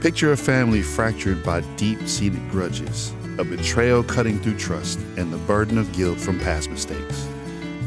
Picture a family fractured by deep seated grudges, a betrayal cutting through trust, and the burden of guilt from past mistakes.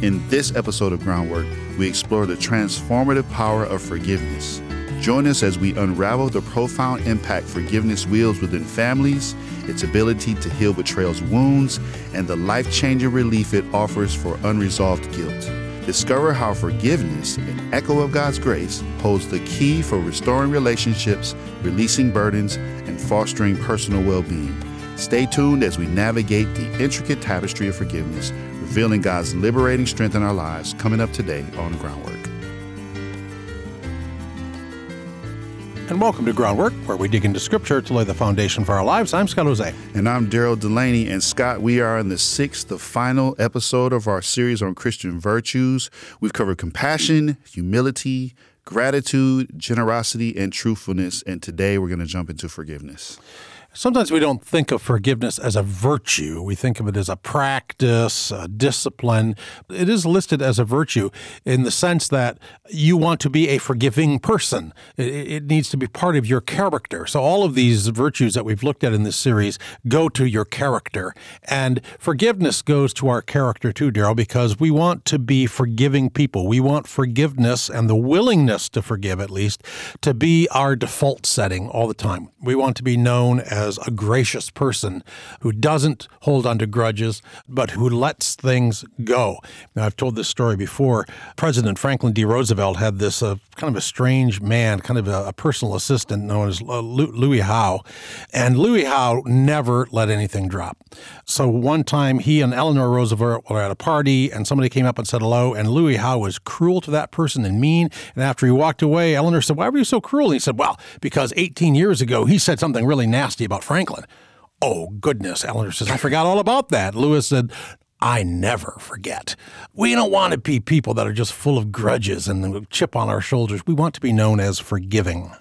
In this episode of Groundwork, we explore the transformative power of forgiveness. Join us as we unravel the profound impact forgiveness wields within families, its ability to heal betrayal's wounds, and the life changing relief it offers for unresolved guilt. Discover how forgiveness, an echo of God's grace, holds the key for restoring relationships, releasing burdens, and fostering personal well being. Stay tuned as we navigate the intricate tapestry of forgiveness revealing God's liberating strength in our lives, coming up today on Groundwork. And welcome to Groundwork, where we dig into Scripture to lay the foundation for our lives. I'm Scott Hoezee. And I'm Daryl Delaney. And Scott, we are in the sixth, the final episode of our series on Christian virtues. We've covered compassion, humility, gratitude, generosity, and truthfulness. And today we're going to jump into forgiveness. Sometimes we don't think of forgiveness as a virtue. We think of it as a practice, a discipline. It is listed as a virtue in the sense that you want to be a forgiving person. It, needs to be part of your character. So, all of these virtues that we've looked at in this series go to your character. And forgiveness goes to our character too, Daryl, because we want to be forgiving people. We want forgiveness and the willingness to forgive, at least, to be our default setting all the time. We want to be known as as a gracious person who doesn't hold on to grudges, but who lets things go. Now, I've told this story before. President Franklin D. Roosevelt had this uh, kind of a strange man, kind of a, a personal assistant known as uh, Louis Howe. And Louis Howe never let anything drop. So one time he and Eleanor Roosevelt were at a party and somebody came up and said hello, and Louis Howe was cruel to that person and mean. And after he walked away, Eleanor said, Why were you so cruel? And he said, Well, because 18 years ago he said something really nasty about Franklin. Oh, goodness. Eleanor says, I forgot all about that. Louis said, I never forget. We don't want to be people that are just full of grudges and chip on our shoulders. We want to be known as forgiving.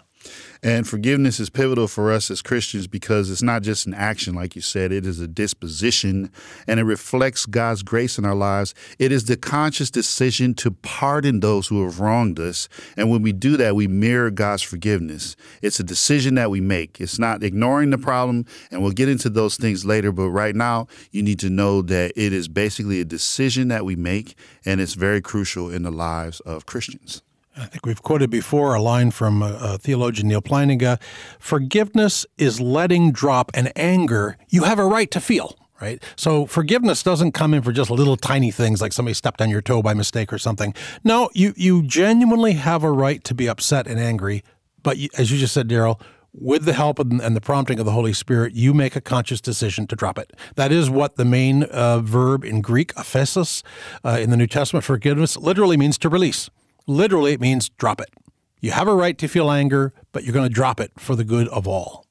And forgiveness is pivotal for us as Christians because it's not just an action, like you said, it is a disposition and it reflects God's grace in our lives. It is the conscious decision to pardon those who have wronged us. And when we do that, we mirror God's forgiveness. It's a decision that we make. It's not ignoring the problem, and we'll get into those things later. But right now, you need to know that it is basically a decision that we make, and it's very crucial in the lives of Christians. I think we've quoted before a line from uh, theologian Neal Plantinga Forgiveness is letting drop an anger you have a right to feel. Right? So forgiveness doesn't come in for just little tiny things like somebody stepped on your toe by mistake or something. No, you, you genuinely have a right to be upset and angry. But you, as you just said, Daryl, with the help and the prompting of the Holy Spirit, you make a conscious decision to drop it. That is what the main uh, verb in Greek, aphesis, uh, in the New Testament, forgiveness, literally means to release. Literally, it means drop it. You have a right to feel anger, but you're going to drop it for the good of all.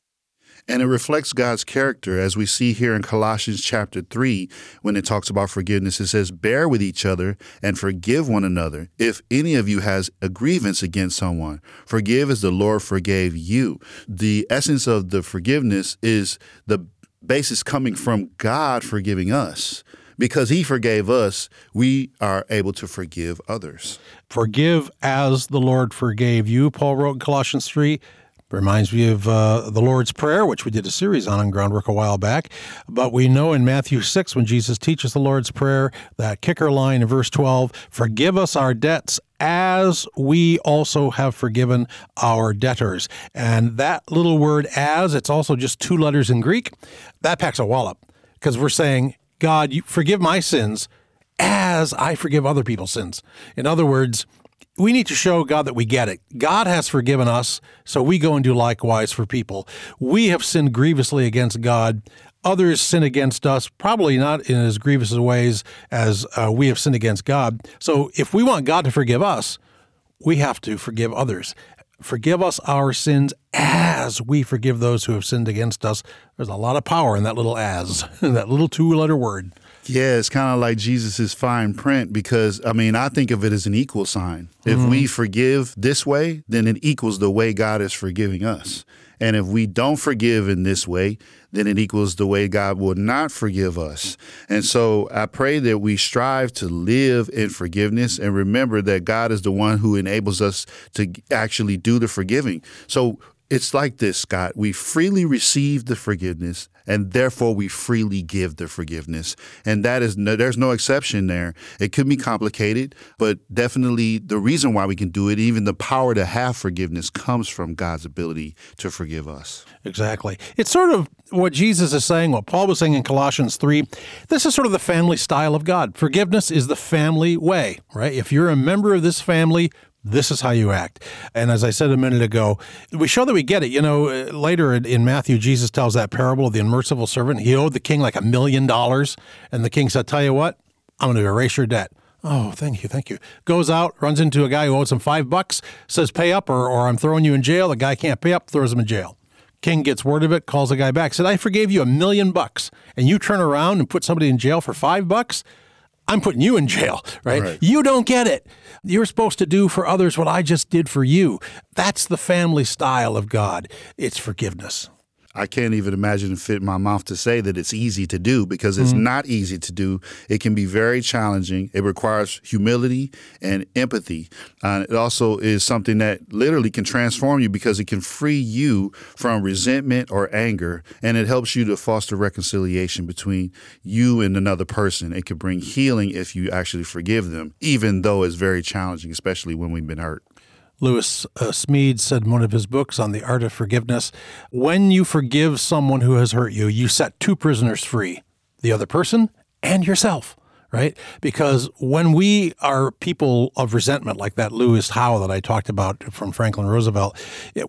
And it reflects God's character, as we see here in Colossians chapter 3, when it talks about forgiveness. It says, Bear with each other and forgive one another. If any of you has a grievance against someone, forgive as the Lord forgave you. The essence of the forgiveness is the basis coming from God forgiving us because he forgave us, we are able to forgive others. Forgive as the Lord forgave you, Paul wrote in Colossians 3. Reminds me of uh, the Lord's Prayer, which we did a series on in Groundwork a while back. But we know in Matthew 6, when Jesus teaches the Lord's Prayer, that kicker line in verse 12 Forgive us our debts as we also have forgiven our debtors. And that little word as, it's also just two letters in Greek, that packs a wallop because we're saying, God, you forgive my sins as I forgive other people's sins. In other words, we need to show God that we get it. God has forgiven us, so we go and do likewise for people. We have sinned grievously against God. Others sin against us, probably not in as grievous ways as uh, we have sinned against God. So if we want God to forgive us, we have to forgive others. Forgive us our sins as we forgive those who have sinned against us. There's a lot of power in that little as, in that little two letter word. Yeah, it's kind of like Jesus's fine print because I mean, I think of it as an equal sign. If mm-hmm. we forgive this way, then it equals the way God is forgiving us. And if we don't forgive in this way, then it equals the way God will not forgive us. And so I pray that we strive to live in forgiveness and remember that God is the one who enables us to actually do the forgiving. So It's like this, Scott. We freely receive the forgiveness and therefore we freely give the forgiveness. And that is no, there's no exception there. It could be complicated, but definitely the reason why we can do it, even the power to have forgiveness comes from God's ability to forgive us. Exactly. It's sort of what Jesus is saying, what Paul was saying in Colossians 3. This is sort of the family style of God. Forgiveness is the family way, right? If you're a member of this family, this is how you act. And as I said a minute ago, we show that we get it. You know, uh, later in Matthew, Jesus tells that parable of the unmerciful servant. He owed the king like a million dollars. And the king said, Tell you what, I'm going to erase your debt. Oh, thank you, thank you. Goes out, runs into a guy who owes him five bucks, says, Pay up or, or I'm throwing you in jail. The guy can't pay up, throws him in jail. King gets word of it, calls the guy back, said, I forgave you a million bucks. And you turn around and put somebody in jail for five bucks? I'm putting you in jail, right? right? You don't get it. You're supposed to do for others what I just did for you. That's the family style of God. It's forgiveness. I can't even imagine it fit my mouth to say that it's easy to do because it's mm-hmm. not easy to do. It can be very challenging. It requires humility and empathy. Uh, it also is something that literally can transform you because it can free you from resentment or anger, and it helps you to foster reconciliation between you and another person. It can bring healing if you actually forgive them, even though it's very challenging, especially when we've been hurt. Lewis uh, Smedes said in one of his books on the art of forgiveness when you forgive someone who has hurt you, you set two prisoners free the other person and yourself. Right? Because when we are people of resentment, like that Louis Howe that I talked about from Franklin Roosevelt,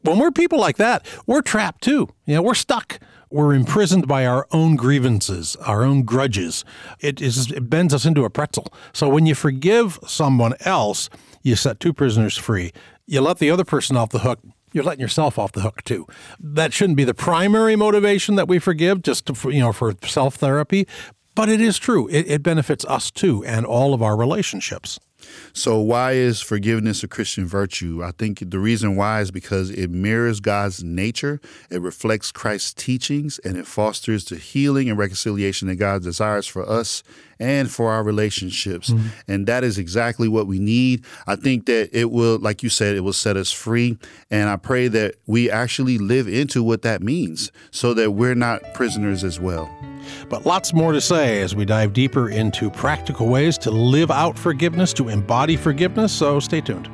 when we're people like that, we're trapped too. You know, we're stuck we're imprisoned by our own grievances, our own grudges. It, is, it bends us into a pretzel. So when you forgive someone else, you set two prisoners free you let the other person off the hook, you're letting yourself off the hook too. That shouldn't be the primary motivation that we forgive, just to, you know for self therapy, but it is true. It, it benefits us too and all of our relationships. So, why is forgiveness a Christian virtue? I think the reason why is because it mirrors God's nature, it reflects Christ's teachings, and it fosters the healing and reconciliation that God desires for us and for our relationships. Mm-hmm. And that is exactly what we need. I think that it will, like you said, it will set us free. And I pray that we actually live into what that means so that we're not prisoners as well. But lots more to say as we dive deeper into practical ways to live out forgiveness, to embody forgiveness, so stay tuned.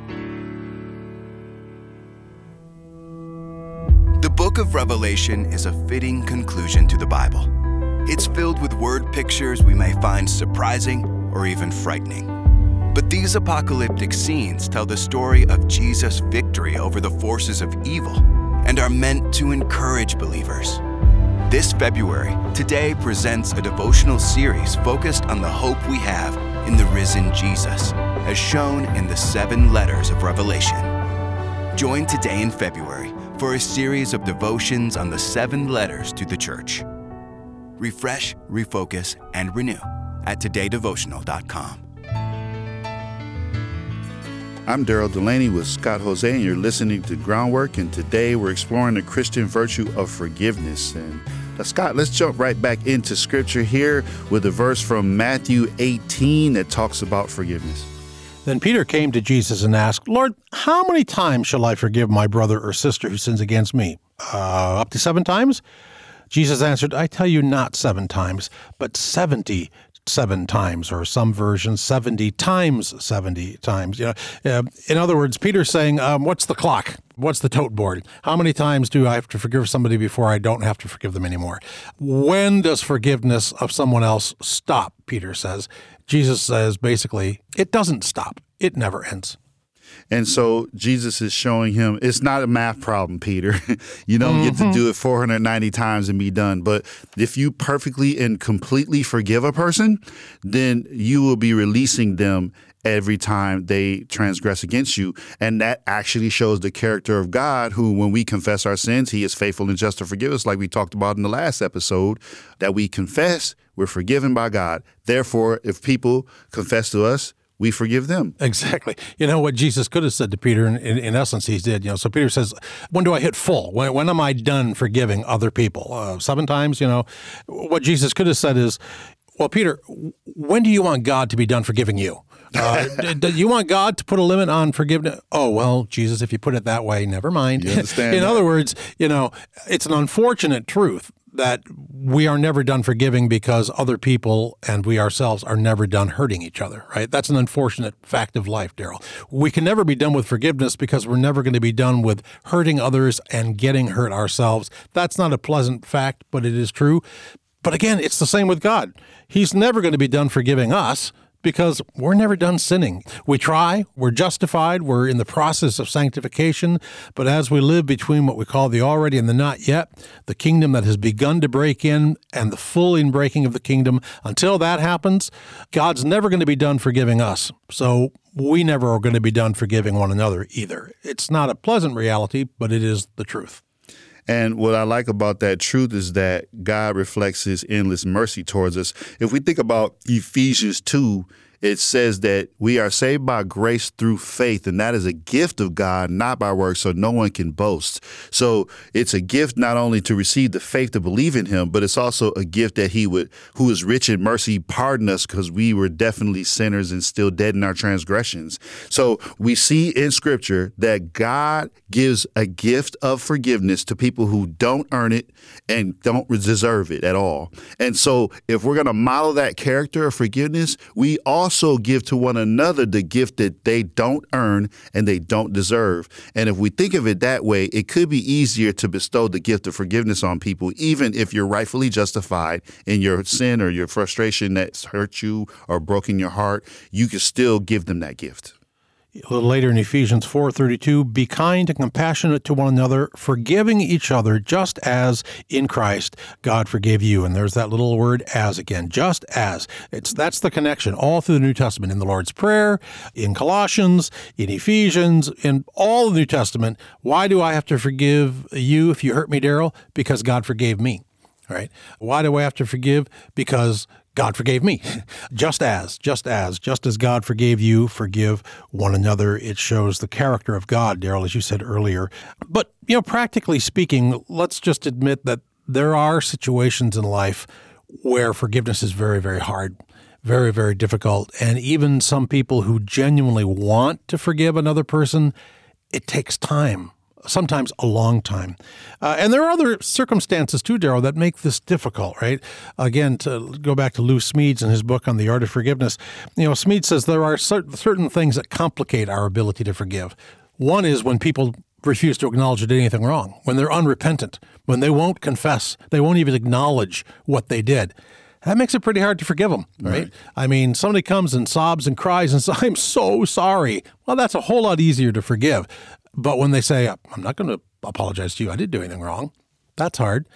The book of Revelation is a fitting conclusion to the Bible. It's filled with word pictures we may find surprising or even frightening. But these apocalyptic scenes tell the story of Jesus' victory over the forces of evil and are meant to encourage believers. This February, Today presents a devotional series focused on the hope we have in the risen Jesus, as shown in the seven letters of Revelation. Join Today in February for a series of devotions on the seven letters to the church. Refresh, refocus, and renew at todaydevotional.com. I'm Daryl Delaney with Scott Hoezee, and you're listening to Groundwork. And today we're exploring the Christian virtue of forgiveness. And now, Scott, let's jump right back into scripture here with a verse from Matthew 18 that talks about forgiveness. Then Peter came to Jesus and asked, Lord, how many times shall I forgive my brother or sister who sins against me? Uh, up to seven times? Jesus answered, I tell you not seven times, but seventy seven times, or some versions, 70 times 70 times. You know, uh, in other words, Peter's saying, um, What's the clock? What's the tote board? How many times do I have to forgive somebody before I don't have to forgive them anymore? When does forgiveness of someone else stop? Peter says. Jesus says basically, it doesn't stop, it never ends. And so Jesus is showing him it's not a math problem, Peter. you don't mm-hmm. get to mm-hmm. do it 490 times and be done. But if you perfectly and completely forgive a person, then you will be releasing them every time they transgress against you. And that actually shows the character of God, who, when we confess our sins, He is faithful and just to forgive us, like we talked about in the last episode, that we confess, we're forgiven by God. Therefore, if people confess to us, we forgive them. Exactly. You know what Jesus could have said to Peter, in, in, in essence, he did. You know, so Peter says, "When do I hit full? When, when am I done forgiving other people? Uh, seven times?" You know, what Jesus could have said is, "Well, Peter, when do you want God to be done forgiving you?" Uh, d- d- you want God to put a limit on forgiveness? Oh, well, Jesus, if you put it that way, never mind. In that. other words, you know, it's an unfortunate truth that we are never done forgiving because other people and we ourselves are never done hurting each other, right? That's an unfortunate fact of life, Daryl. We can never be done with forgiveness because we're never going to be done with hurting others and getting hurt ourselves. That's not a pleasant fact, but it is true. But again, it's the same with God. He's never going to be done forgiving us because we're never done sinning. We try, we're justified, we're in the process of sanctification, but as we live between what we call the already and the not yet, the kingdom that has begun to break in and the full inbreaking of the kingdom, until that happens, God's never going to be done forgiving us. So we never are going to be done forgiving one another either. It's not a pleasant reality, but it is the truth. And what I like about that truth is that God reflects his endless mercy towards us. If we think about Ephesians 2, it says that we are saved by grace through faith, and that is a gift of God, not by works, so no one can boast. So it's a gift not only to receive the faith to believe in Him, but it's also a gift that He would, who is rich in mercy, pardon us because we were definitely sinners and still dead in our transgressions. So we see in Scripture that God gives a gift of forgiveness to people who don't earn it and don't deserve it at all. And so if we're going to model that character of forgiveness, we also give to one another the gift that they don't earn and they don't deserve. And if we think of it that way, it could be easier to bestow the gift of forgiveness on people, even if you're rightfully justified in your sin or your frustration that's hurt you or broken your heart. You can still give them that gift. A little later in Ephesians 4:32, be kind and compassionate to one another, forgiving each other just as in Christ God forgave you. And there's that little word as again, just as. It's that's the connection all through the New Testament in the Lord's Prayer, in Colossians, in Ephesians, in all the New Testament. Why do I have to forgive you if you hurt me, Daryl? Because God forgave me. Right? Why do I have to forgive? Because God forgave me. just as, just as, just as God forgave you, forgive one another. It shows the character of God, Daryl, as you said earlier. But, you know, practically speaking, let's just admit that there are situations in life where forgiveness is very, very hard, very, very difficult. And even some people who genuinely want to forgive another person, it takes time sometimes a long time. Uh, and there are other circumstances too, Daryl, that make this difficult, right? Again, to go back to Lou Smedes and his book on the art of forgiveness, you know, Smedes says there are cer- certain things that complicate our ability to forgive. One is when people refuse to acknowledge they did anything wrong, when they're unrepentant, when they won't confess, they won't even acknowledge what they did. That makes it pretty hard to forgive them, right? right? I mean, somebody comes and sobs and cries and says, I'm so sorry. Well, that's a whole lot easier to forgive. But when they say, I'm not going to apologize to you, I didn't do anything wrong, that's hard.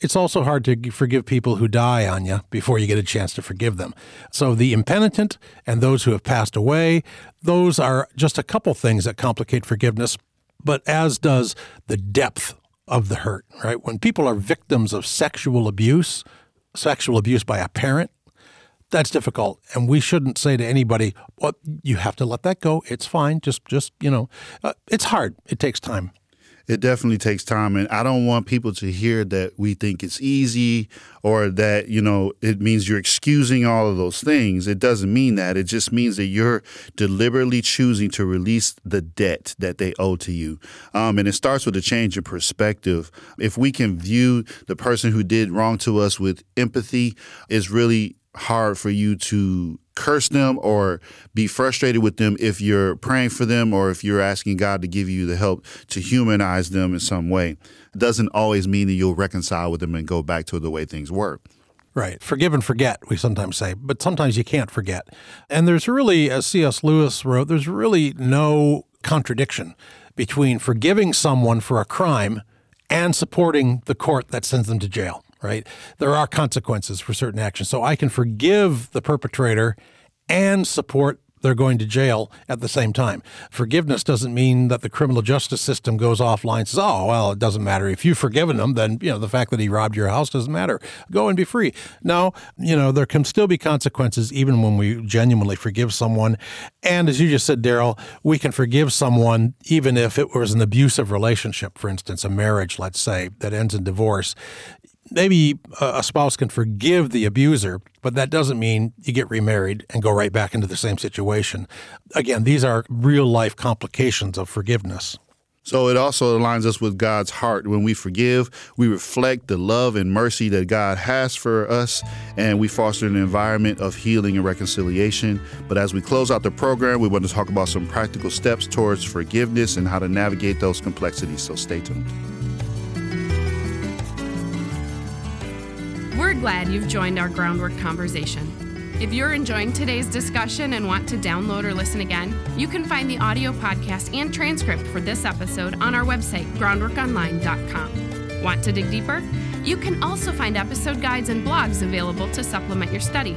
It's also hard to forgive people who die on you before you get a chance to forgive them. So the impenitent and those who have passed away, those are just a couple things that complicate forgiveness, but as does the depth of the hurt, right? When people are victims of sexual abuse, sexual abuse by a parent, that's difficult. And we shouldn't say to anybody well you have to let that go. It's fine. Just just you know uh, it's hard. It takes time. It definitely takes time. And i don't want people to hear that we think it's easy or that you know it means you're excusing all of those things. It doesn't mean that. It just means that you're deliberately choosing to release the debt that they owe to you. Um, and it starts with a change of perspective. If we can view the person who did wrong to us with empathy is really hard for you to curse them or be frustrated with them if you're praying for them or if you're asking God to give you the help to humanize them in some way. It doesn't always mean that you'll reconcile with them and go back to the way things were. Right. Forgive and forget, we sometimes say, but sometimes you can't forget. And there's really, as C.S. Lewis wrote, there's really no contradiction between forgiving someone for a crime and supporting the court that sends them to jail right? There are consequences for certain actions. So I can forgive the perpetrator and support they're going to jail at the same time. Forgiveness doesn't mean that the criminal justice system goes offline and says, oh, well, it doesn't matter. If you've forgiven them, then, you know, the fact that he robbed your house doesn't matter. Go and be free. No, you know, there can still be consequences even when we genuinely forgive someone. And as you just said, Daryl, we can forgive someone even if it was an abusive relationship, for instance, a marriage, let's say, that ends in divorce maybe a spouse can forgive the abuser, but that doesn't mean you get remarried and go right back into the same situation. Again, these are real life complications of forgiveness. So it also aligns us with God's heart. When we forgive, we reflect the love and mercy that God has for us, and we foster an environment of healing and reconciliation. But as we close out the program, we want to talk about some practical steps towards forgiveness and how to navigate those complexities. So stay tuned. Glad you've joined our groundwork conversation. If you're enjoying today's discussion and want to download or listen again, you can find the audio podcast and transcript for this episode on our website, groundworkonline.com. Want to dig deeper? You can also find episode guides and blogs available to supplement your study.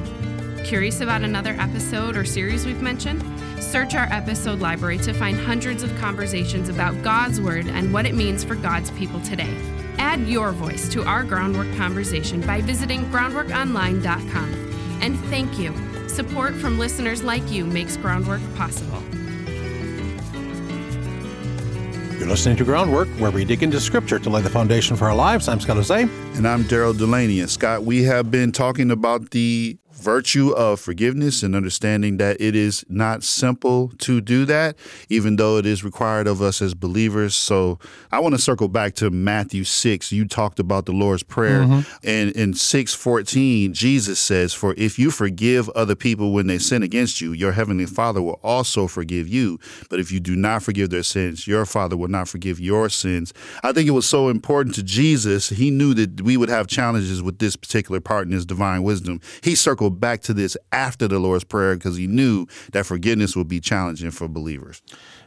Curious about another episode or series we've mentioned? Search our episode library to find hundreds of conversations about God's Word and what it means for God's people today. Add your voice to our groundwork conversation by visiting groundworkonline.com. And thank you. Support from listeners like you makes Groundwork possible. You're listening to Groundwork, where we dig into Scripture to lay the foundation for our lives. I'm Scott Hoezee. And I'm Daryl Delaney. And Scott, we have been talking about the virtue of forgiveness and understanding that it is not simple to do that, even though it is required of us as believers. So I want to circle back to Matthew 6. You talked about the Lord's Prayer. Mm-hmm. And in 614, Jesus says, For if you forgive other people when they sin against you, your heavenly Father will also forgive you. But if you do not forgive their sins, your Father will not forgive your sins. I think it was so important to Jesus. He knew that we would have challenges with this particular part in his divine wisdom. He circled back to this after the Lord's Prayer because he knew that forgiveness would be challenging for believers.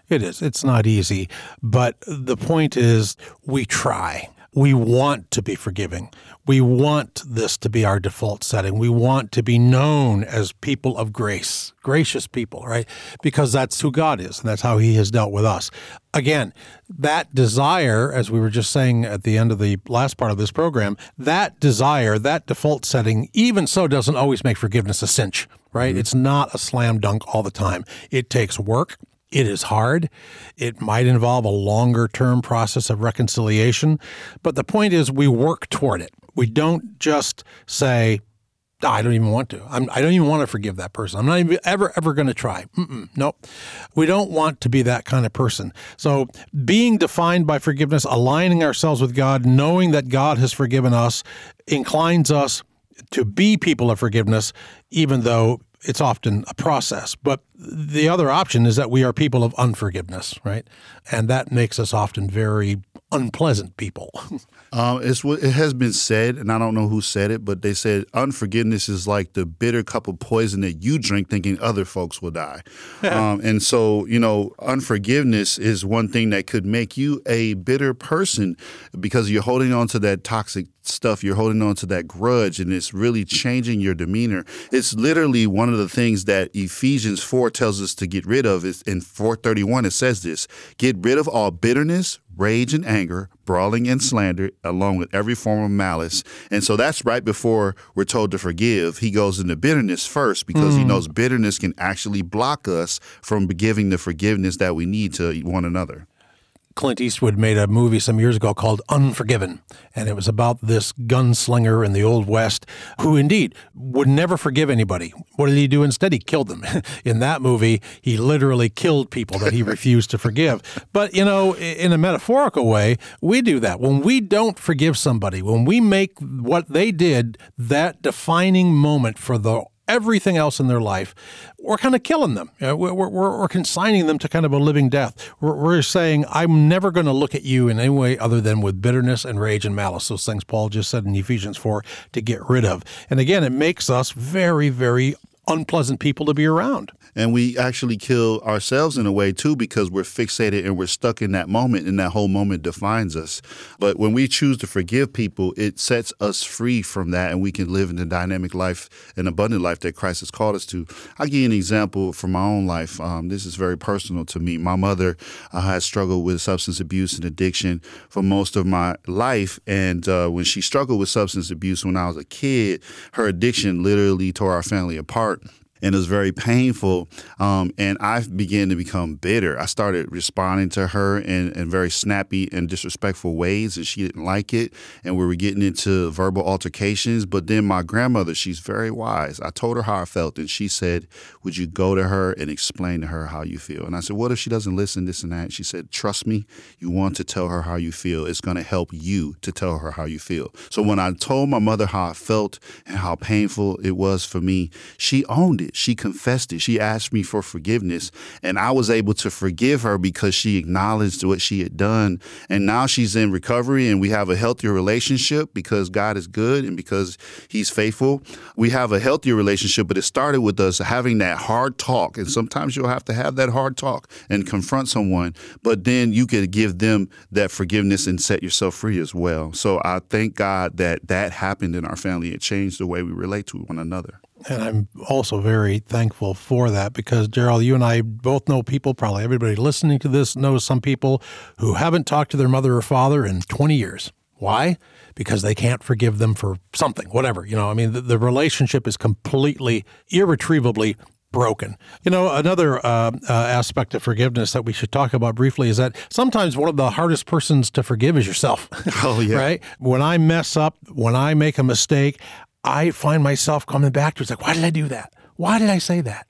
It is. It's not easy. But the point is, we try. We want to be forgiving. We want this to be our default setting. We want to be known as people of grace, gracious people, right? Because that's who God is and that's how He has dealt with us. Again, that desire, as we were just saying at the end of the last part of this program, that desire, that default setting, even so, doesn't always make forgiveness a cinch, right? Mm-hmm. It's not a slam dunk all the time. It takes work. It is hard. It might involve a longer term process of reconciliation. But the point is, we work toward it. We don't just say, oh, I don't even want to. I'm, I do not even want to forgive that person. I'm not even ever, ever going to try. Mm-mm, nope. We don't want to be that kind of person. So, being defined by forgiveness, aligning ourselves with God, knowing that God has forgiven us, inclines us to be people of forgiveness, even though it's often a process. But the other option is that we are people of unforgiveness, right? And that makes us often very unpleasant people. um, it's what it has been said, and I don't know who said it, but they said unforgiveness is like the bitter cup of poison that you drink, thinking other folks will die. um, and so, you know, unforgiveness is one thing that could make you a bitter person because you're holding on to that toxic stuff you're holding on to that grudge and it's really changing your demeanor it's literally one of the things that ephesians 4 tells us to get rid of is in 431 it says this get rid of all bitterness rage and anger brawling and slander along with every form of malice. And so that's right before we're told to forgive. He goes into bitterness first because mm. he knows bitterness can actually block us from giving the forgiveness that we need to one another Clint Eastwood made a movie some years ago called Unforgiven, and it was about this gunslinger in the Old West who indeed would never forgive anybody. What did he do instead? He killed them. in that movie, he literally killed people that he refused to forgive. But, you know, in a metaphorical way, we do that. When we don't forgive somebody, when we make what they did that defining moment for the everything else in their life, we're kind of killing them. We're, we're, we're consigning them to kind of a living death. We're, we're saying, I'm never going to look at you in any way other than with bitterness and rage and malice. Those things Paul just said in Ephesians 4 to get rid of. And again, it makes us very, very unpleasant people to be around. And we actually kill ourselves in a way too because we're fixated and we're stuck in that moment, and that whole moment defines us. But when we choose to forgive people, it sets us free from that, and we can live in the dynamic life, an abundant life that Christ has called us to. I'll give you an example from my own life. Um, this is very personal to me. My mother uh, has struggled with substance abuse and addiction for most of my life. And uh, when she struggled with substance abuse when I was a kid, her addiction literally tore our family apart. And it was very painful. Um, and I began to become bitter. I started responding to her in, in very snappy and disrespectful ways, and she didn't like it. And we were getting into verbal altercations. But then my grandmother, she's very wise. I told her how I felt, and she said, Would you go to her and explain to her how you feel? And I said, What if she doesn't listen, this and that? She said, Trust me, you want to tell her how you feel. It's going to help you to tell her how you feel. So when I told my mother how I felt and how painful it was for me, she owned it. She confessed it. She asked me for forgiveness, and I was able to forgive her because she acknowledged what she had done. And now she's in recovery, and we have a healthier relationship because God is good and because He's faithful. We have a healthier relationship, but it started with us having that hard talk. And sometimes you'll have to have that hard talk and confront someone, but then you could give them that forgiveness and set yourself free as well. So I thank God that that happened in our family. It changed the way we relate to one another. And I'm also very thankful for that because, Daryl, you and I both know people, probably everybody listening to this knows some people who haven't talked to their mother or father in 20 years. Why? Because they can't forgive them for something, whatever. You know, I mean, the, the relationship is completely, irretrievably broken. You know, another uh, uh, aspect of forgiveness that we should talk about briefly is that sometimes one of the hardest persons to forgive is yourself. Oh, yeah. right? When I mess up, when I make a mistake, I find myself coming back to it's like, why did I do that? Why did I say that?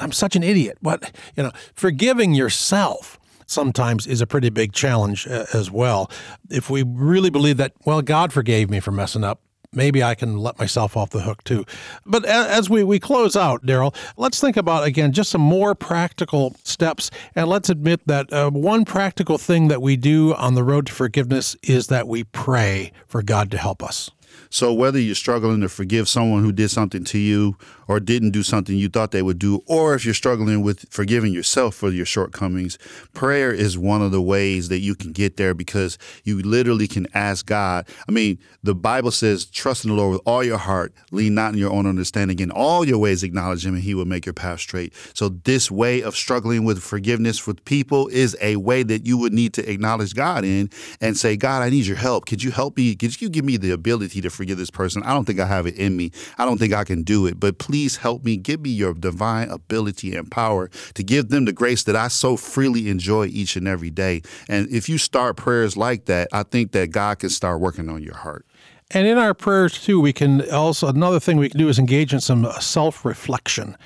I'm such an idiot. What, you know, forgiving yourself sometimes is a pretty big challenge uh, as well. If we really believe that, well, God forgave me for messing up, maybe I can let myself off the hook too. But as we, we close out, Daryl, let's think about, again, just some more practical steps. And let's admit that uh, one practical thing that we do on the road to forgiveness is that we pray for God to help us. So whether you're struggling to forgive someone who did something to you or didn't do something you thought they would do, or if you're struggling with forgiving yourself for your shortcomings, prayer is one of the ways that you can get there because you literally can ask God. I mean, the Bible says, trust in the Lord with all your heart, lean not in your own understanding. In all your ways, acknowledge Him, and He will make your path straight. So, this way of struggling with forgiveness with people is a way that you would need to acknowledge God in and say, God, I need your help. Could you help me? Could you give me the ability to forgive this person? I don't think I have it in me. I don't think I can do it, but please help me. Give me your divine ability and power to give them the grace that I so freely enjoy each and every day. And if you start prayers like that, I think that God can start working on your heart. And in our prayers too, we can also another thing we can do is engage in some self-reflection.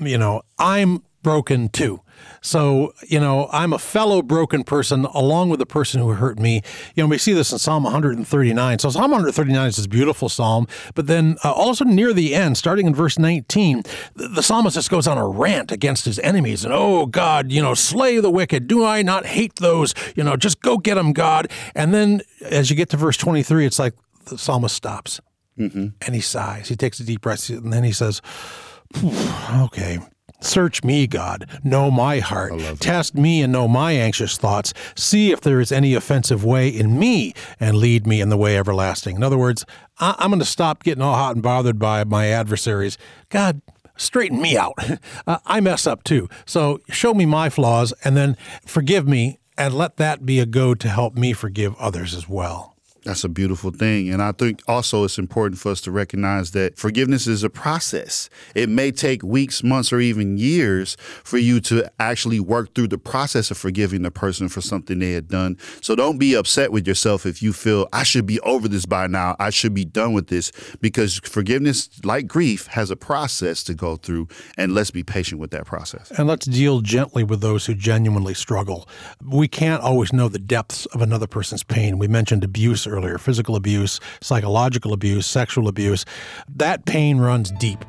You know, I'm broken too. So, you know, I'm a fellow broken person along with the person who hurt me. You know, we see this in Psalm 139. So, Psalm 139 is this beautiful psalm. But then, uh, also near the end, starting in verse 19, the, the psalmist just goes on a rant against his enemies. And, oh, God, you know, slay the wicked. Do I not hate those? You know, just go get them, God. And then as you get to verse 23, it's like the psalmist stops mm-hmm. and he sighs. He takes a deep breath and then he says, okay Search me, God, know my heart. Test me and know my anxious thoughts. See if there is any offensive way in me and lead me in the way everlasting. In other words, I- am going to stop getting all hot and bothered by my adversaries. God, straighten me out. uh, I mess up too. So show me my flaws and then forgive me and let that be a go to help me forgive others as well. That's a beautiful thing. And I think also it's important for us to recognize that forgiveness is a process. It may take weeks, months, or even years for you to actually work through the process of forgiving the person for something they had done. So don't be upset with yourself if you feel, I should be over this by now. I should be done with this because forgiveness, like grief, has a process to go through. And let's be patient with that process. And let's deal gently with those who genuinely struggle. We can't always know the depths of another person's pain. We mentioned abuse earlier physical abuse, psychological abuse, sexual abuse. That pain runs deep.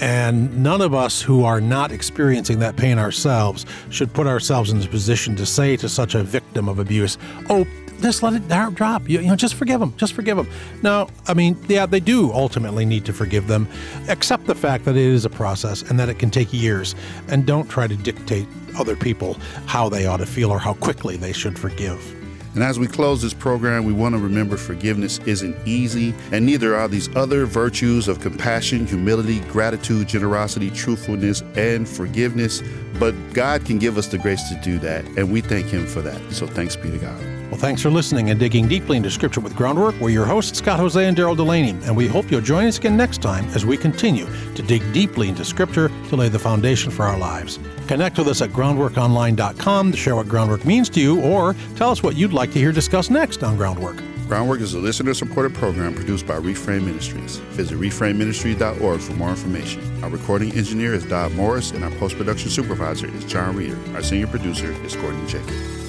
And none of us who are not experiencing that pain ourselves should put ourselves in the position to say to such a victim of abuse, oh, just let it drop. You, you, know, just forgive them. Just forgive them. Now, I mean, yeah, they do ultimately need to forgive them. Accept the fact that it is a process and that it can take years. And don't try to dictate other people how they ought to feel or how quickly they should forgive. And as we close this program, we want to remember forgiveness isn't easy, and neither are these other virtues of compassion, humility, gratitude, generosity, truthfulness, and forgiveness. But God can give us the grace to do that, and we thank Him for that. So thanks be to God. Well, thanks for listening and digging deeply into Scripture with Groundwork. We're your hosts, Scott Hoezee and Daryl Delaney, and we hope you'll join us again next time as we continue to dig deeply into Scripture to lay the foundation for our lives. Connect with us at groundworkonline.com to share what Groundwork means to you, or tell us what you'd like to hear discussed next on Groundwork. Groundwork is a listener supported program produced by Reframe Ministries. Visit reframeministries.org for more information. Our recording engineer is Dodd Morris, and our post production supervisor is John Reeder. Our senior producer is Gordon Jacob.